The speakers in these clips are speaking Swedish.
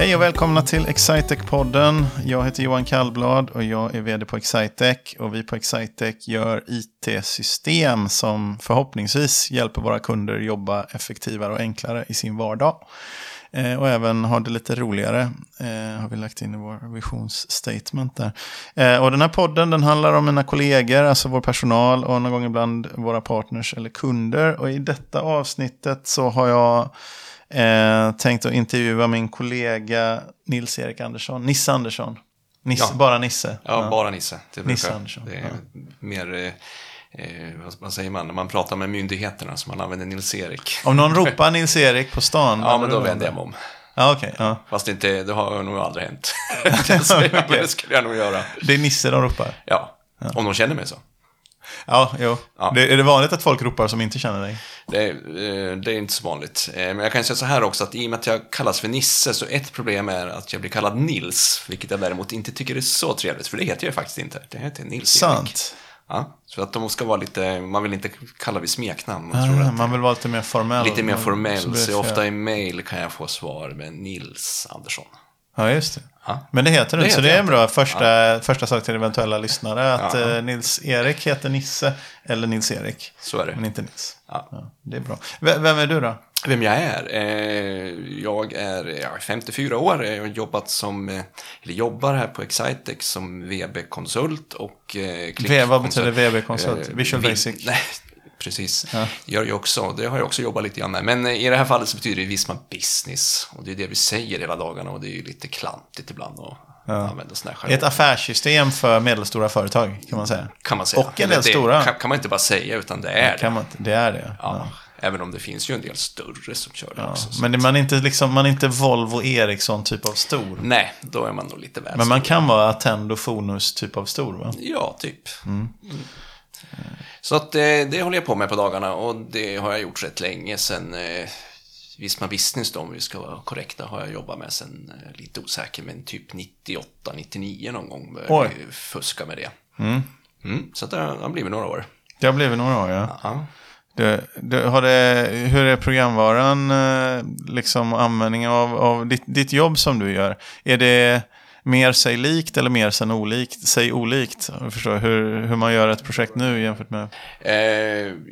Hej och välkomna till Excitec-podden. Jag heter Johan Kallblad och jag är vd på Excitec. Och vi på Excitec gör IT-system som förhoppningsvis hjälper våra kunder jobba effektivare och enklare i sin vardag. Eh, och även ha det lite roligare. Eh, har vi lagt in i vår visionsstatement där. Eh, och den här podden den handlar om mina kollegor, alltså vår personal och någon gång ibland våra partners eller kunder. Och i detta avsnittet så har jag Eh, tänkt att intervjua min kollega Nils-Erik Andersson. Nisse Andersson. Nisse, Ja. Bara Nisse. Ja, bara Nisse. Det brukar- Nisse Andersson, Det är ja. mer, eh, eh, vad, säger man, när man pratar med myndigheterna så man använder Nils-Erik. Om någon ropar Nils-Erik på stan. Ja, men då vänder jag mig om. Ja, okej. ja. Fast det, inte, det har nog aldrig hänt. Det skulle jag nog göra. Det är Nisse de ropar. Ja, om de känner mig så. Ja, jo. Ja. Det, är det vanligt att folk ropar som inte känner dig? Det, eh, det är inte så vanligt. Eh, Men jag kan säga så här också att i och med att jag kallas för Nisse så ett problem är att jag blir kallad Nils. Vilket jag däremot inte tycker är så trevligt, för det heter jag faktiskt inte. Det heter Nils Erik. Sant. Ja, så att de ska vara lite, man vill inte kalla vid smeknamn. Man Ah, att man vill vara lite mer formell. Lite mer så formell, så fel. ofta i mail kan jag få svar med Nils Andersson. Ja, just det. Ja. Men det heter det, Det inte, så det är en bra första, första sak till eventuella lyssnare. Att Ja. eh, Nils-Erik heter Nisse eller Nils-Erik. Så är det. Men inte Nils. Ja. det är bra. V- vem är du då? Vem jag är? Eh, jag är jag är 54 år, jag har jobbat som, eh, eller jobbar här på Excitec som VB-konsult och klick- V, vad betyder konsult. VB-konsult? Visual vi- Basic? Nej, precis. Ja. Det gör jag också. Det har jag också jobbat lite grann med. Men eh, i det här fallet så betyder det Visma Business. Och det är det vi säger hela dagarna och det är ju lite klantigt ibland att använda sådana här Det är ett affärssystem för medelstora företag, kan man säga. kan man säga. Och en del det stora. Kan, kan man inte bara säga, utan det är det. Kan man, det är det. Ja, Även om det finns ju en del större som kör det Ja. också. så- Men det, man, är inte liksom, man är inte Volvo Ericsson typ av stor. Nej, då är man nog lite väl Men man stor. kan vara Attendo Fonus typ av stor, va? Ja, typ. Mm. Så att eh, det håller jag på med på dagarna och det har jag gjort rätt länge sen eh, Visma Business då, om vi ska vara korrekta, har jag jobbat med sen eh, lite osäker, men typ 98, 99 någon gång Oj. fuska med det. Mm, så att det har blivit några år. Det har blivit några år, ja. Ja. Det, det, har det, hur är programvaran, liksom användningen av, av ditt, ditt jobb som du gör? Är det mer sig likt eller mer sen olikt, sig olikt? Jag förstår hur, hur man gör ett projekt nu jämfört med... Eh,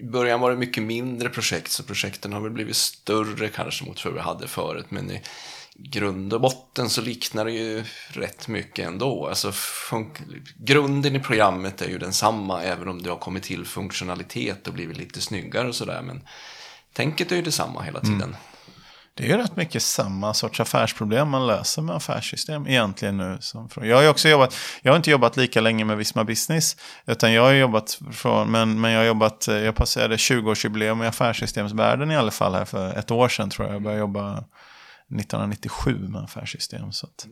I början var det mycket mindre projekt, så projekten har väl blivit större kanske mot vad vi hade förut. Men i grund och botten så liknar det ju rätt mycket ändå. Alltså, grunden i programmet är ju densamma, även om det har kommit till funktionalitet och blivit lite snyggare och sådär. Men tänket är ju detsamma hela tiden. Det är ju rätt mycket samma sorts affärsproblem man löser med affärssystem egentligen nu. Som från, jag har ju också jobbat, jag har inte jobbat lika länge med Visma Business, utan jag har jobbat från, men, men jag har jobbat, eh, jag passerade 20-årsjubileum i affärssystemsvärlden i alla fall här för ett år sedan tror jag. Jag började jobba 1997 med affärssystem. Så att,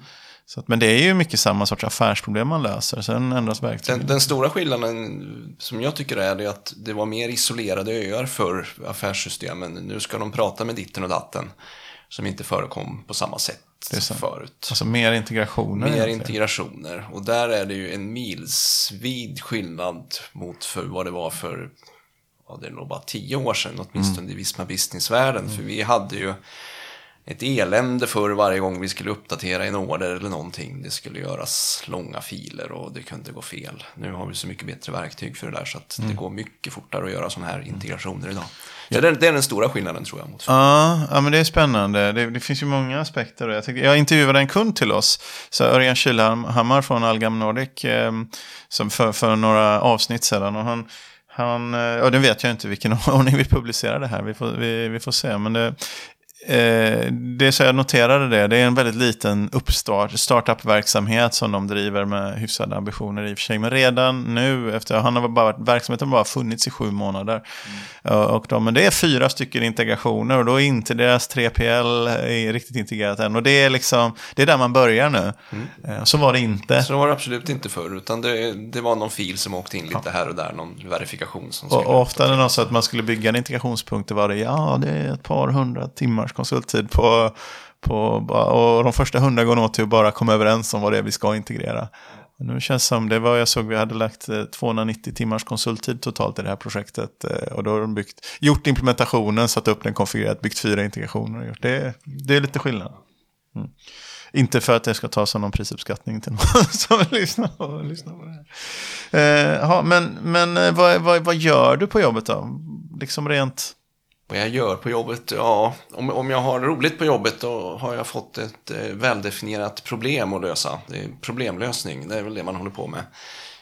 så att, men det är ju mycket samma sorts affärsproblem man löser, sen ändras verktygen. Den, den stora skillnaden som jag tycker är det att det var mer isolerade öar för affärssystemen. Nu ska de prata med ditten och datten som inte förekom på samma sätt är förut. Alltså mer integrationer. Mer egentligen. integrationer. Och där är det ju en milsvid skillnad mot för vad det var för, ja det är nog bara tio år sedan, åtminstone Mm. i Visma Business-världen. För vi hade ju ett elände för varje gång vi skulle uppdatera en order eller någonting. Det skulle göras långa filer och det kunde gå fel. Nu har vi så mycket bättre verktyg för det där så att Mm. det går mycket fortare att göra sådana här integrationer idag. Så det, är- det är den stora skillnaden tror jag. Mot Ja, ja, men det är spännande. Det, det finns ju många aspekter. Jag, tycker, jag intervjuade en kund till oss, så Örjan Kylhammar från Algam Nordic, eh, som för, för några avsnitt sedan. Och han, han, eh, och det vet jag inte vilken ordning vi publicerar det här, vi får, vi, vi får se. Men det, eh, det är så jag noterade det, det är en väldigt liten uppstart, startup-verksamhet som de driver med hyfsade ambitioner i och för sig. Men redan nu, efter, han har bara, verksamheten har bara funnits i sju månader. Ja, Och de, men det är fyra stycken integrationer och då är inte deras 3PL är riktigt integrerat än. Och det är liksom, det är där man börjar nu. Eh, Så var det inte. Så var det absolut inte förr, utan det, det var någon fil som åkte in lite här och där, någon verifikation som och ofta när någon sa att man skulle bygga en integrationspunkt, det var det, ja det är ett par hundra timmars konsulttid på, på och de första hundra går åt till att bara komma överens om vad det är vi ska integrera. Och nu känns det som, det var jag såg, vi hade lagt eh, 290 timmars konsulttid totalt i det här projektet. Eh, och då har de byggt, gjort implementationen, satt upp den konfigurerat, byggt fyra integrationer. och gjort Det, det är lite skillnad. Mm. Inte för att det ska tas som någon prisuppskattning till någon som lyssnar på, lyssnar på det här. Eh, ja, men men eh, vad, vad, vad gör du på jobbet då? Liksom rent... Vad jag gör på jobbet? Ja, om, om jag har roligt på jobbet då har jag fått ett eh, väldefinierat problem att lösa. Det är problemlösning, det är väl det man håller på med.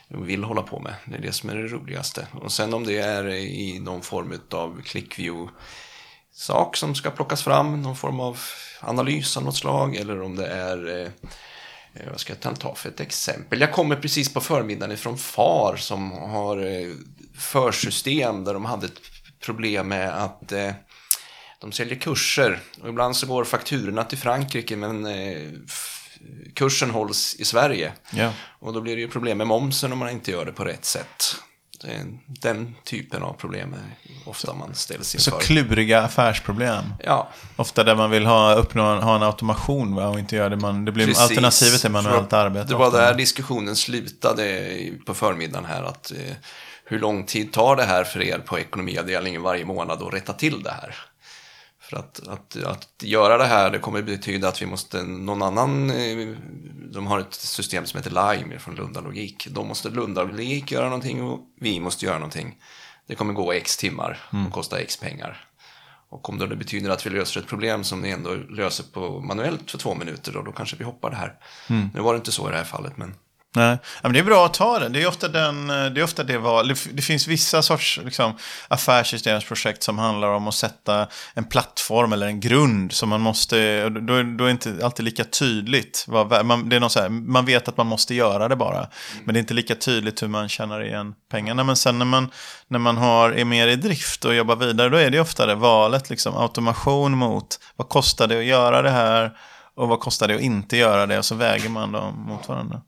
Vill hålla på med. Det är det som är det roligaste. Och sen om det är i någon form av ClickView-sak som ska plockas fram, någon form av analys av något slag, eller om det är eh, eh vad ska jag ta för ett exempel? Jag kommer precis på förmiddagen ifrån FAR som har eh, försystem där de hade ett problem med att eh, de säljer kurser och ibland så går fakturorna till Frankrike men eh, kursen hålls i Sverige. Ja. Och då blir det ju problem med momsen om man inte gör det på rätt sätt. Är den typen av problem ofta man ställs inför. Så kluriga affärsproblem. Ja. Ofta där man vill ha, uppnå, ha en automation va? och inte göra det man... Det blir, Precis. alternativet är manuellt arbete. Det var ofta. där diskussionen slutade på förmiddagen här. att eh, Hur lång tid tar det här för er på ekonomiavdelningen varje månad att rätta till det här? För att, att, att göra det här, det kommer betyda att vi måste, någon annan, eh, de har ett system som heter Lime från Lunda Logik. De måste Lunda Logik göra någonting och vi måste göra någonting. Det kommer gå x timmar och kosta x pengar. Och om det betyder att vi löser ett problem som ni ändå löser på manuellt för två minuter, då, då kanske vi hoppar det här. Nu var det inte så i det här fallet, men Nej, men det är bra att ta den. Det är ofta, den, eh, det, är ofta det val. Det, det finns vissa sorts liksom, affärssystemsprojekt som handlar om att sätta en plattform eller en grund som man måste, då, då är det inte alltid lika tydligt. Vad, man, det är något så här, man vet att man måste göra det bara. Men det är inte lika tydligt hur man tjänar igen pengarna. Men sen när man, när man har, är mer i drift och jobbar vidare, då är det ofta det valet, liksom, automation mot vad kostar det att göra det här och vad kostar det att inte göra det och så väger man dem mot varandra.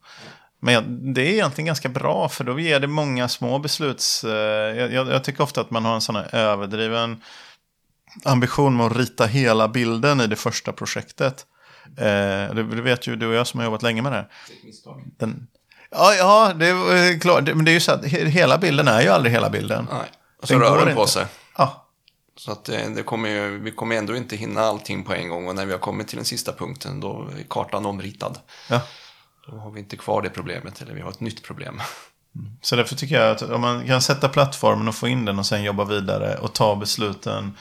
Men det är egentligen ganska bra för då ger det många små besluts... eh, Jag, jag, jag tycker ofta att man har en sån här överdriven ambition med att rita hela bilden i det första projektet. Eh, det, det vet ju du och jag som har jobbat länge med det här. Den, ja, ja, det är eh, klart. Men det är ju så att he- hela bilden är ju aldrig hela bilden. nej. Och så Den rör den på inte. sig. Ja, Så att det, det kommer ju, vi kommer ändå inte hinna allting på en gång och när vi har kommit till den sista punkten då är kartan omritad. ja. Då har vi inte kvar det problemet eller vi har ett nytt problem. Så därför tycker jag att om man kan sätta plattformen och få in den och sen jobba vidare och ta besluten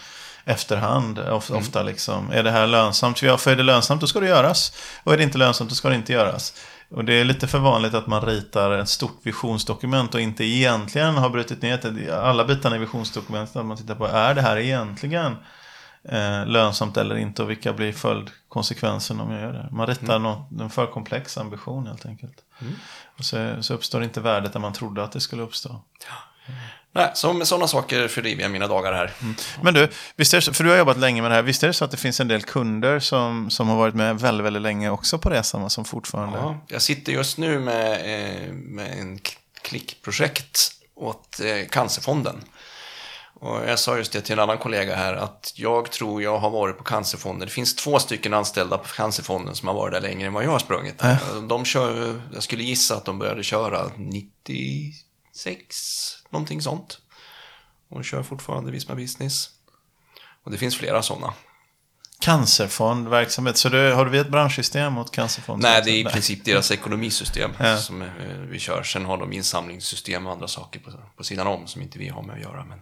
efterhand. of- Ofta liksom, är det här lönsamt? Ja, för är det lönsamt då ska det göras. Och är det inte lönsamt då ska det inte göras. Och det är lite för vanligt att man ritar ett stort visionsdokument och inte egentligen har brutit ner det. Alla bitarna i visionsdokumentet, att man tittar på, är det här egentligen eh, lönsamt eller inte och vilka blir följdkonsekvenserna om jag gör det. Man ritar något, en för komplex ambition helt enkelt. Och så, så uppstår inte värdet där man trodde att det skulle uppstå. Nej, så med sådana saker fördriver jag mina dagar här. Men du, visst är det för du har jobbat länge med det här, visst är det så att det finns en del kunder som, som har varit med väldigt, väldigt länge också på resan och som fortfarande... Ja, jag sitter just nu med, eh, med en klickprojekt åt eh, Cancerfonden. Och jag sa just det till en annan kollega här att jag tror jag har varit på Cancerfonden. Det finns två stycken anställda på Cancerfonden som har varit där längre än vad jag har sprungit. De kör, jag skulle gissa att de började köra 96, någonting sånt. Och kör fortfarande Visma Business. Och det finns flera sådana. Cancerfondverksamhet, så du, har du ett branschsystem mot cancerfond? Nej, det är i princip deras ekonomisystem Ja. som eh, vi kör. Sen har de insamlingssystem och andra saker på, på sidan om som inte vi har med att göra. Men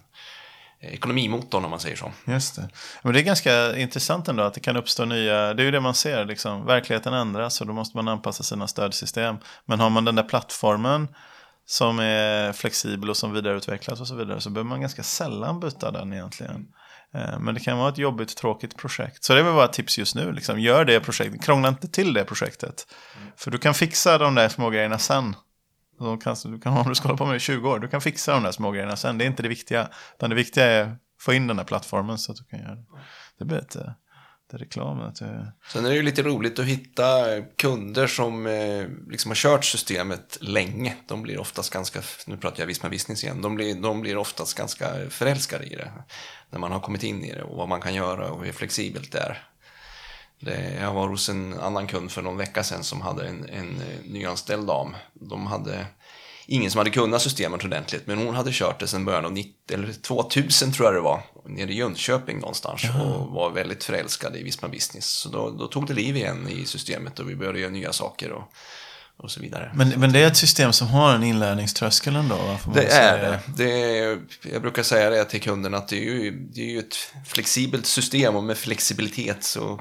ekonomimotorn om man säger så. Just det. Men det är ganska intressant ändå att det kan uppstå nya, det är ju det man ser, liksom. verkligheten ändras och då måste man anpassa sina stödsystem. Men har man den där plattformen som är flexibel och som vidareutvecklas och så vidare så behöver man ganska sällan byta den egentligen. Eh, Men det kan vara ett jobbigt, tråkigt projekt. Så det är väl bara ett tips just nu. Liksom. Gör det projektet, krångla inte till det projektet. För du kan fixa de där små grejerna sen. Då kan, du kan, om du ska hålla på med det i 20 år, du kan fixa de där små grejerna sen. Det är inte det viktiga. Utan det viktiga är att få in den där plattformen så att du kan göra det. Det blir lite eh, det är reklam. Att du... Sen är det ju lite roligt att hitta kunder som eh, liksom har kört systemet länge. De blir oftast ganska, nu pratar jag Visma Business igen, de blir, de blir oftast ganska förälskade i det. När man har kommit in i det och vad man kan göra och hur flexibelt det är. Det, jag var hos en annan kund för någon vecka sedan som hade en, en eh, nyanställd dam. De hade ingen som hade kunnat systemet ordentligt. Men hon hade kört det sedan början av 90, eller 2000 tror jag det var. Nere i Jönköping någonstans. Och var väldigt förälskad i Visma Business. Så då, då tog det liv igen i systemet och vi började göra nya saker. Och, och så vidare. Men, men det är ett system som har en inlärningströskel ändå? Det är det. det är, jag brukar säga det till kunderna att det är, ju, det är ju ett flexibelt system och med flexibilitet så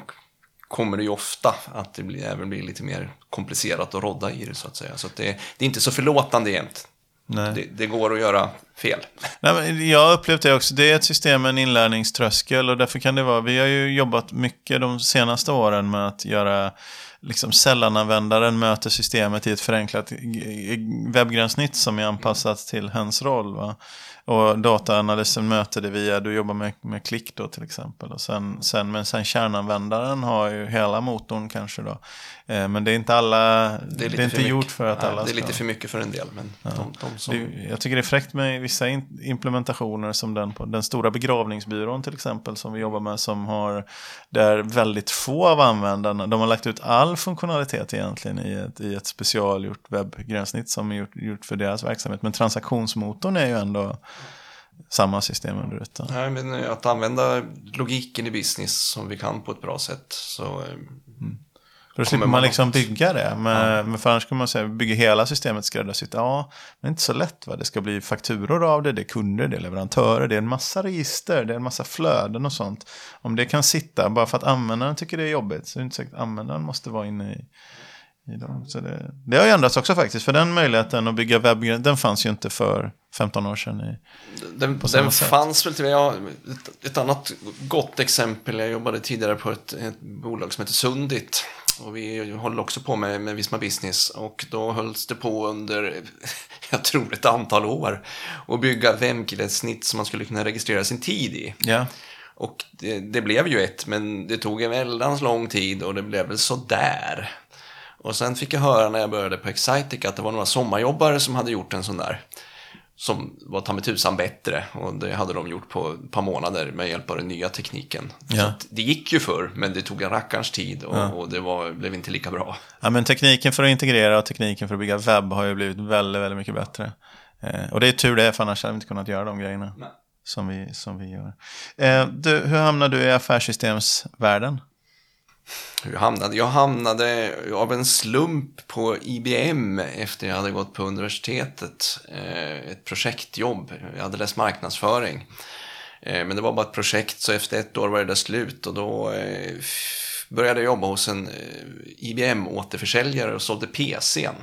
kommer det ju ofta att det blir, även blir lite mer komplicerat att rodda i det så att säga. Så att det, det är inte så förlåtande jämt. Det, det går att göra fel. Nej, jag har upplevt det också. Det är ett system med en inlärningströskel och därför kan det vara, vi har ju jobbat mycket de senaste åren med att göra liksom sällananvändaren möter systemet i ett förenklat webbgränssnitt som är anpassat till hens roll. Va? Och dataanalysen möter det via, du jobbar med, med klick då till exempel. Och sen, sen, men sen kärnanvändaren har ju hela motorn kanske då. Eh, men det är inte alla, det är, lite inte för gjort för att Nej, alla Det är ska... lite för mycket för en del, men de, de som... Det, jag tycker det är fräckt med vissa in, implementationer som den på den stora begravningsbyrån till exempel som vi jobbar med som har där väldigt få av användarna, de har lagt ut all funktionalitet egentligen i ett, i ett specialgjort webbgränssnitt som är gjort, gjort för deras verksamhet. Men transaktionsmotorn är ju ändå samma system under ytan. Nej, men att använda logiken i business som vi kan på ett bra sätt. Så, eh, För då slipper man liksom bygga det. Men, men för annars kan man säga, bygga hela systemet skräddarsytt. Ja, men inte så lätt. Va? Det ska bli fakturor av det, det är kunder, det är leverantörer, det är en massa register, det är en massa flöden och sånt. Om det kan sitta, bara för att användaren tycker det är jobbigt, så är det inte säkert att användaren måste vara inne i, i dem. Så det, det har ju ändrats också faktiskt, för den möjligheten att bygga webbgränser, den fanns ju inte för 15 år sedan. I, Den, den fanns väl till ja, ett, ett annat gott exempel. Jag jobbade tidigare på ett, ett bolag som heter Sundit. Och vi håller också på med, med Visma Business. Och då hölls det på under, jag tror ett antal år. Att bygga webbgränssnitt som man skulle kunna registrera sin tid i. ja. Och det, det blev ju ett, men det tog en väldans lång tid och det blev väl sådär. Och sen fick jag höra när jag började på Excitic att det var några sommarjobbare som hade gjort en sån där. Som var ta mig tusan bättre och det hade de gjort på ett par månader med hjälp av den nya tekniken. Ja. det gick ju förr, men det tog en rackarns tid och, och det var, blev inte lika bra. Ja, men tekniken för att integrera och tekniken för att bygga webb har ju blivit väldigt, väldigt mycket bättre. Eh, och det är tur det, för annars hade vi inte kunnat göra de grejerna Nej. som vi, som vi gör. Eh, du, hur hamnade du i affärssystemsvärlden? Hur hamnade jag? hamnade av en slump på IBM efter jag hade gått på universitetet. Eh, ett projektjobb. Jag hade läst marknadsföring. Eh, men det var bara ett projekt så efter ett år var det slut och då eh, började jag jobba hos en IBM-återförsäljare och sålde PCn.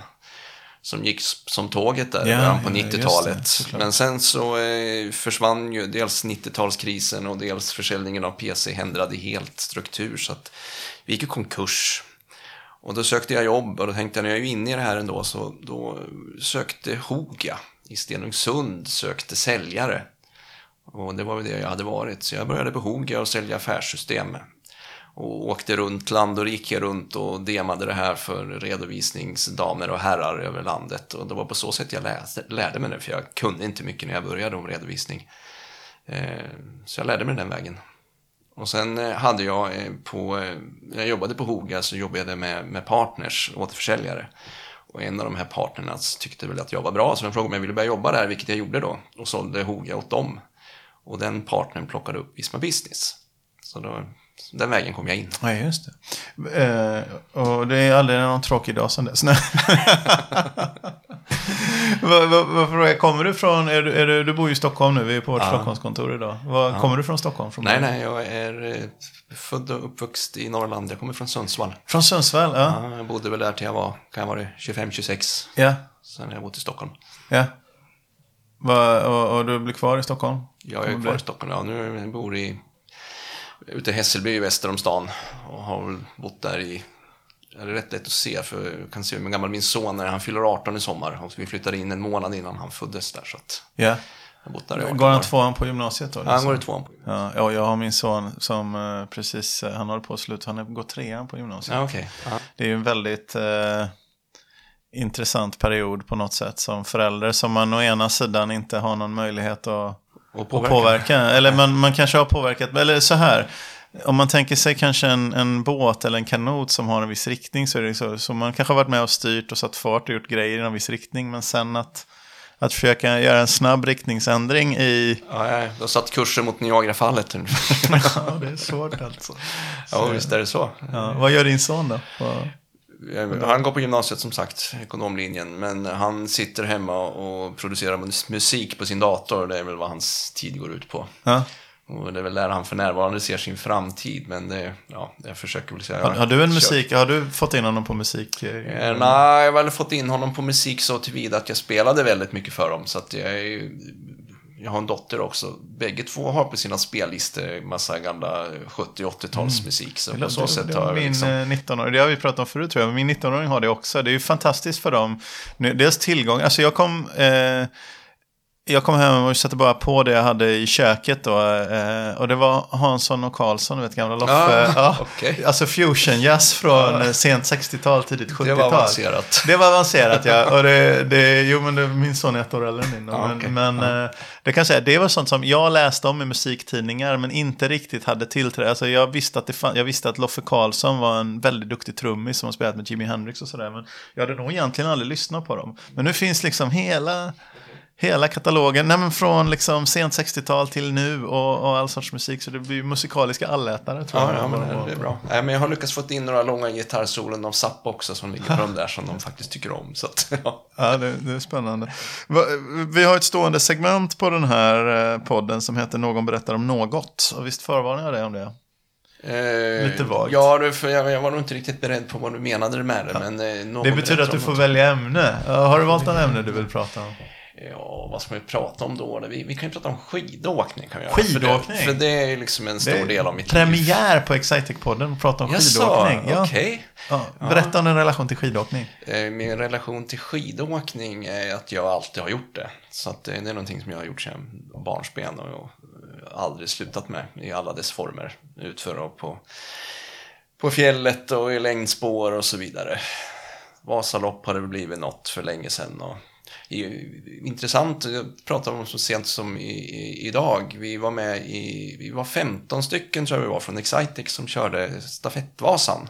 Som gick som tåget där Ja, på ja, just det, 90-talet. såklart. Men sen så eh, försvann ju dels 90-talskrisen och dels försäljningen av PC ändrade helt struktur. Så att vi gick i konkurs. Och då sökte jag jobb och då tänkte jag när jag är inne i det här ändå så då sökte Hoga i Stenungsund sökte säljare. Och det var väl det jag hade varit. Så jag började på Hoga och sälja affärssystem. Och åkte runt land och rike runt och demade det här för redovisningsdamer och herrar över landet. Och det var på så sätt jag läste, lärde mig det, för jag kunde inte mycket när jag började om redovisning. Eh, så jag lärde mig den vägen. Och sen eh, hade jag eh, på, när jag jobbade på Hoga så jobbade jag med, med partners, återförsäljare. Och en av de här partnerna tyckte väl att jag var bra, så de frågade om jag ville börja jobba där, vilket jag gjorde då. Och sålde Hoga åt dem. Och den partnern plockade upp Visma Business. Så då, den vägen kom jag in. Ja, just det. Eh, och det är aldrig någon tråkig dag sedan dess. Jag, kommer du från, är du, är du, du bor ju i Stockholm nu, vi är på vårt Ja. Stockholmskontor idag. Vad, Kommer du från Stockholm? Från Nej, nej, jag är eh, född och uppvuxen i Norrland. Jag kommer från Sundsvall. Från Sundsvall, ja. Ja, jag bodde väl där till jag var, kan jag vara 25-26. Ja, Sen har jag bott i Stockholm. ja. Va, och, och du blir kvar i Stockholm? Jag är kvar i Stockholm. Ja, nu jag bor i ute i Hässelby väster om stan. Och har bott där i det är rätt lätt att se, för jag kan se hur gammal min son är. Han fyller 18 i sommar. Och vi flyttade in en månad innan han föddes där. Så att Ja. jag har bott där i 18 Går han tvåan på gymnasiet då? Ja, han går i tvåan på Ja, ja, jag har min son som eh, precis, eh, han håller på att sluta, han går trean på gymnasiet. Ja. Ja. Det är ju en väldigt eh, intressant period på något sätt som förälder som man å ena sidan inte har någon möjlighet att Och påverka. påverka. Eller man, man kanske har påverkat, eller så här. om man tänker sig kanske en, en båt eller en kanot som har en viss riktning så är det så, så man kanske har varit med och styrt och satt fart och gjort grejer i en viss riktning. Men sen att, att försöka göra en snabb riktningsändring i... Ja, du har satt kurser mot Niagarafallet. ja, det är svårt alltså. ja, visst är det så. Ja, vad gör din son då? Vad... Han går på gymnasiet som sagt, ekonomlinjen. Men han sitter hemma och producerar musik på sin dator. Det är väl vad hans tid går ut på. Ja. Och det är väl där han för närvarande ser sin framtid. Men det, ja, jag försöker väl säga. Har, har du en musik, har du fått in honom på musik? Eh, nej, jag har väl fått in honom på musik så tillvida att jag spelade väldigt mycket för dem. Så att jag är jag har en dotter också. Bägge två har på sina spellistor massa gamla 70 80-talsmusik. Mm. Så på så sätt har Min liksom... 19 år, det har vi pratat om förut tror jag, men min 19-åring har det också. Det är ju fantastiskt för dem. Dels tillgång, alltså jag kom... Eh, jag kom hem och satte bara på det jag hade i köket då. Eh, och det var Hansson och Karlsson, du vet gamla Loffe. Ah, ja, okay. Alltså fusion jazz från ah. sent 60-tal, tidigt 70-tal. Det var avancerat. Det var avancerat ja. Och det, det, jo men det, min son är ett år äldre än din. Ah, men okay. men ah. eh, det kan jag säga, det var sånt som jag läste om i musiktidningar men inte riktigt hade tillträde. Alltså jag visste att, det fann, jag visste att Loffe Karlsson var en väldigt duktig trummis som har spelat med Jimi Hendrix och sådär. Men jag hade nog egentligen aldrig lyssnat på dem. Men nu finns liksom hela Hela katalogen, nej från liksom sent 60-tal till nu och, och all sorts musik. Så det blir musikaliska allätare tror ja, jag. Ja, men det, det är bra. Nej, men jag har lyckats få in några långa gitarrsolon av Zapp också som ligger på de där som de faktiskt tycker om. Så att, ja, ja det, det, är spännande. Vi har ett stående segment på den här eh, podden som heter Någon berättar om något. Och visst förvarnar jag dig om det? Eh, Lite vagt. Ja, för jag, jag, var nog inte riktigt beredd på vad du menade med det. Ja. Men, eh, det betyder att du får välja ämne. Har du valt något ämne du vill prata om? Ja, vad ska vi prata om då? Vi, vi kan ju prata om skidåkning. Kan vi göra. Skidåkning? För det, för det är liksom en stor del av mitt premiär liv. Premiär på Excitec-podden, prata om Jaså, skidåkning. Ja. Okay. Ja, berätta ja. om din relation till skidåkning. Min relation till skidåkning är att jag alltid har gjort det. Så att det är någonting som jag har gjort sedan barnsben och aldrig slutat med i alla dess former. Utföra på, på fjället och i längdspår och så vidare. Vasalopp har det blivit något för länge sedan. Och intressant, jag pratade om så sent som i, i, idag. Vi var med i, vi var 15 stycken tror jag vi var från Excitec som körde stafettvasan.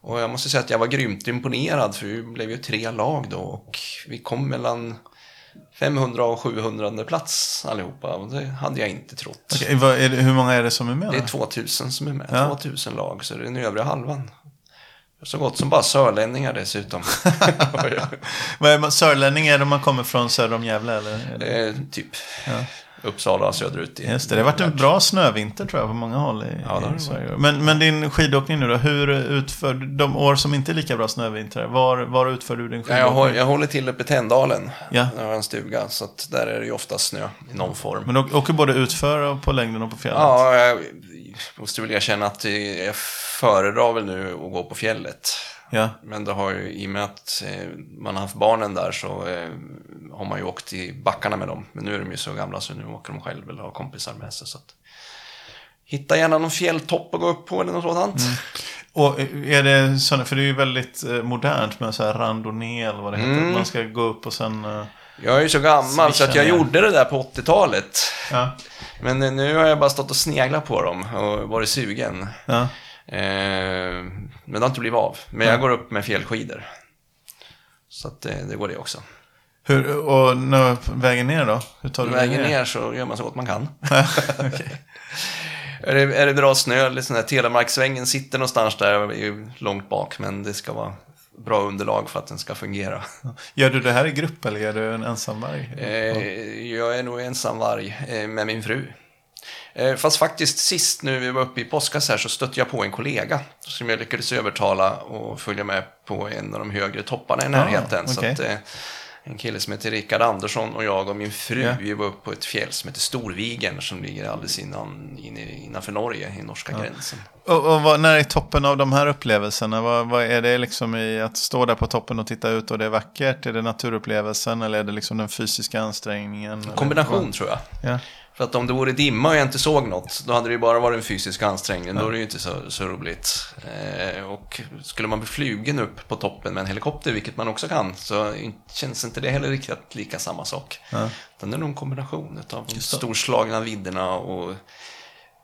Och jag måste säga att jag var grymt imponerad för vi blev ju tre lag då och vi kom mellan 500 och 700 plats allihopa och det hade jag inte trott. Okej, vad det, hur många är det som är med? Det är 2000 som är med, Ja. 2000 lag så det är den övriga halvan. Så gott som bara sörlänningar dessutom. Vad är man, sörlänning är det om man kommer från söder om Gävle eller? Är det- Eh, typ Ja. Uppsala söderut. i- Just det, det har varit en bra snövinter tror jag på många håll i, Ja, i Sverige. Men, men din skidåkning nu då, hur utför de år som inte är lika bra snövintrar? Var, var utför du din Ja, skidåkning? jag, håller, jag håller till uppe i Tänndalen. Ja. Jag har en stuga, så där är det ju ofta snö i någon form. Men du åker både utför och på längden och på fjället? Ja, jag måste väl erkänna att jag föredrar väl nu att gå på fjället. Ja. Men det har ju, i och med att eh, man har haft barnen där så eh, har man ju åkt i backarna med dem. Men nu är de ju så gamla så nu åker de själv eller har kompisar med sig. Så att, hitta gärna någon fjälltopp att gå upp på eller något sådant. Mm. Och är det sådana, för det är ju väldigt eh, modernt med så här randonnée eller vad det heter. Mm. Man ska gå upp och sen... eh, Jag är ju så gammal så att jag ner. gjorde det där på 80-talet. Ja, Men eh, nu har jag bara stått och sneglat på dem och varit sugen. ja. Eh, men det har inte blivit av. Men jag går upp med fjällskidor. Så att det, det går det också. Hur, och när, vägen ner då? Hur tar du Vägen ner så gör man så gott man kan. Är det, är det bra snö, eller sån här Telemarksvängen sitter någonstans där långt bak. Men det ska vara bra underlag för att den ska fungera. Gör du det här i grupp eller är du en ensamvarg? Eh, jag är nog ensam varg eh, med min fru. Eh, fast faktiskt sist nu vi var uppe i påskas här så stötte jag på en kollega som jag lyckades övertala och följa med på en av de högre topparna i närheten. Så okej. att, eh, en kille som heter Rickard Andersson och jag och min fru, Ja. vi var uppe på ett fjäll som heter Storvigen som ligger alldeles innan, in, innanför Norge, i norska gränsen. Och, och vad, när är toppen av de här upplevelserna? Vad, vad är det liksom i att stå där på toppen och titta ut och det är vackert? Är det naturupplevelsen eller är det liksom den fysiska ansträngningen? Kombination tror jag. Ja. För att om det vore dimma och jag inte såg något, då hade det ju bara varit en fysisk ansträngning. Då är det ju inte så, så roligt. Eh, och skulle man bli flugen upp på toppen med en helikopter, vilket man också kan, så känns inte det heller riktigt lika samma sak. Ja. Utan det är nog en kombination av de storslagna vidderna och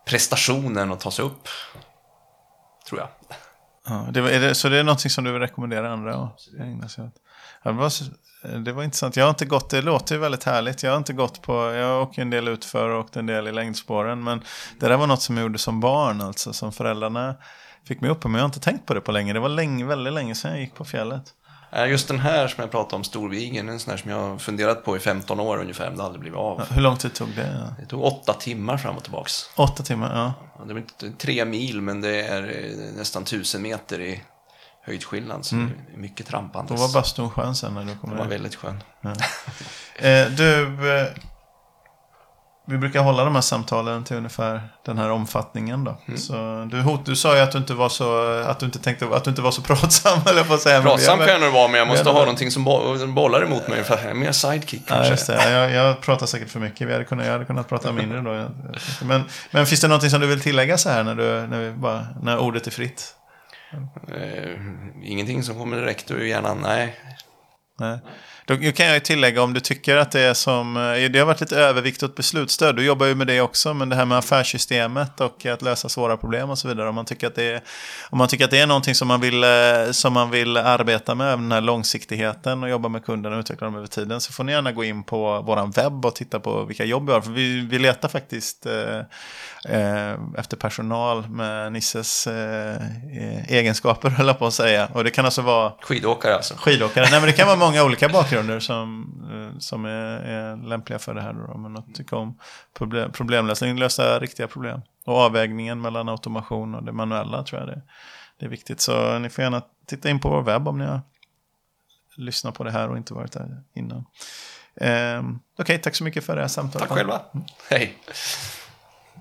prestationen att ta sig upp. Tror jag. Ja, det, var- det, så det är någonting som du vill rekommendera andra att ägna sig åt? Ja, det, var, det var intressant. Jag har inte gått, det låter ju väldigt härligt. Jag har inte gått på, jag åker en del utför och åkt en del i längdspåren. Men det där var något som jag gjorde som barn, alltså som föräldrarna fick mig upp på. Men jag har inte tänkt på det på länge. Det var länge, väldigt länge sedan jag gick på fjället. Eh, Just den här som jag pratade om, Storvigen, en sån här som jag har funderat på i 15 år ungefär, men det har aldrig blivit av. Hur lång tid tog det? Det tog åtta timmar fram och tillbaks. Åtta timmar, ja. Ja, Det är inte tre mil, men det är eh, nästan tusen meter i höjdskillnad. Så det är mycket Då trampandes. var bastun skön sen när du kom Den var väldigt skön. Eh, du, vi brukar hålla de här samtalen till ungefär den här omfattningen då. Mm. Så du, hot, du sa ju att du inte var så, att du inte tänkte, att du inte var så pratsam eller på att säga. Pratsam kan jag nog vara, men jag måste ha väl- någonting som bo- bollar emot mig ungefär. Mer sidekick Ja, kanske. det. Jag, jag pratar säkert för mycket. Vi hade kunnat, jag hade kunnat prata mindre då. Jag- jag. Men, men finns det någonting som du vill tillägga så här när, du, när, vi bara, när ordet är fritt? Eh, ingenting som kommer direkt ur hjärnan, nej. Nej. Då kan jag ju tillägga om du tycker att det är som, eh, det har varit lite övervikt åt beslutsstöd. Du jobbar ju med det också, men det här med affärssystemet och att lösa svåra problem och så vidare. Om man tycker att det är, om man tycker att det är någonting som man, vill, eh, som man vill arbeta med, den här långsiktigheten och jobba med kunderna och utveckla dem över tiden, så får ni gärna gå in på vår webb och titta på vilka jobb vi har. För vi, vi letar faktiskt eh, eh, efter personal med Nisses eh, eh, egenskaper, höll jag på att säga. Och det kan alltså vara Skidåkare alltså. skidåkare. Nej, men det kan vara många olika bakgrunder som, eh, som är, är lämpliga för det här. Då, men att tycka om problem, problemlösning, lösa riktiga problem. Och avvägningen mellan automation och det manuella tror jag det, det är viktigt. Så ni får gärna titta in på vår webb om ni har lyssnat på det här och inte varit där innan. Eh, Okej, tack så mycket för det här samtalet. Tack själva. Hej.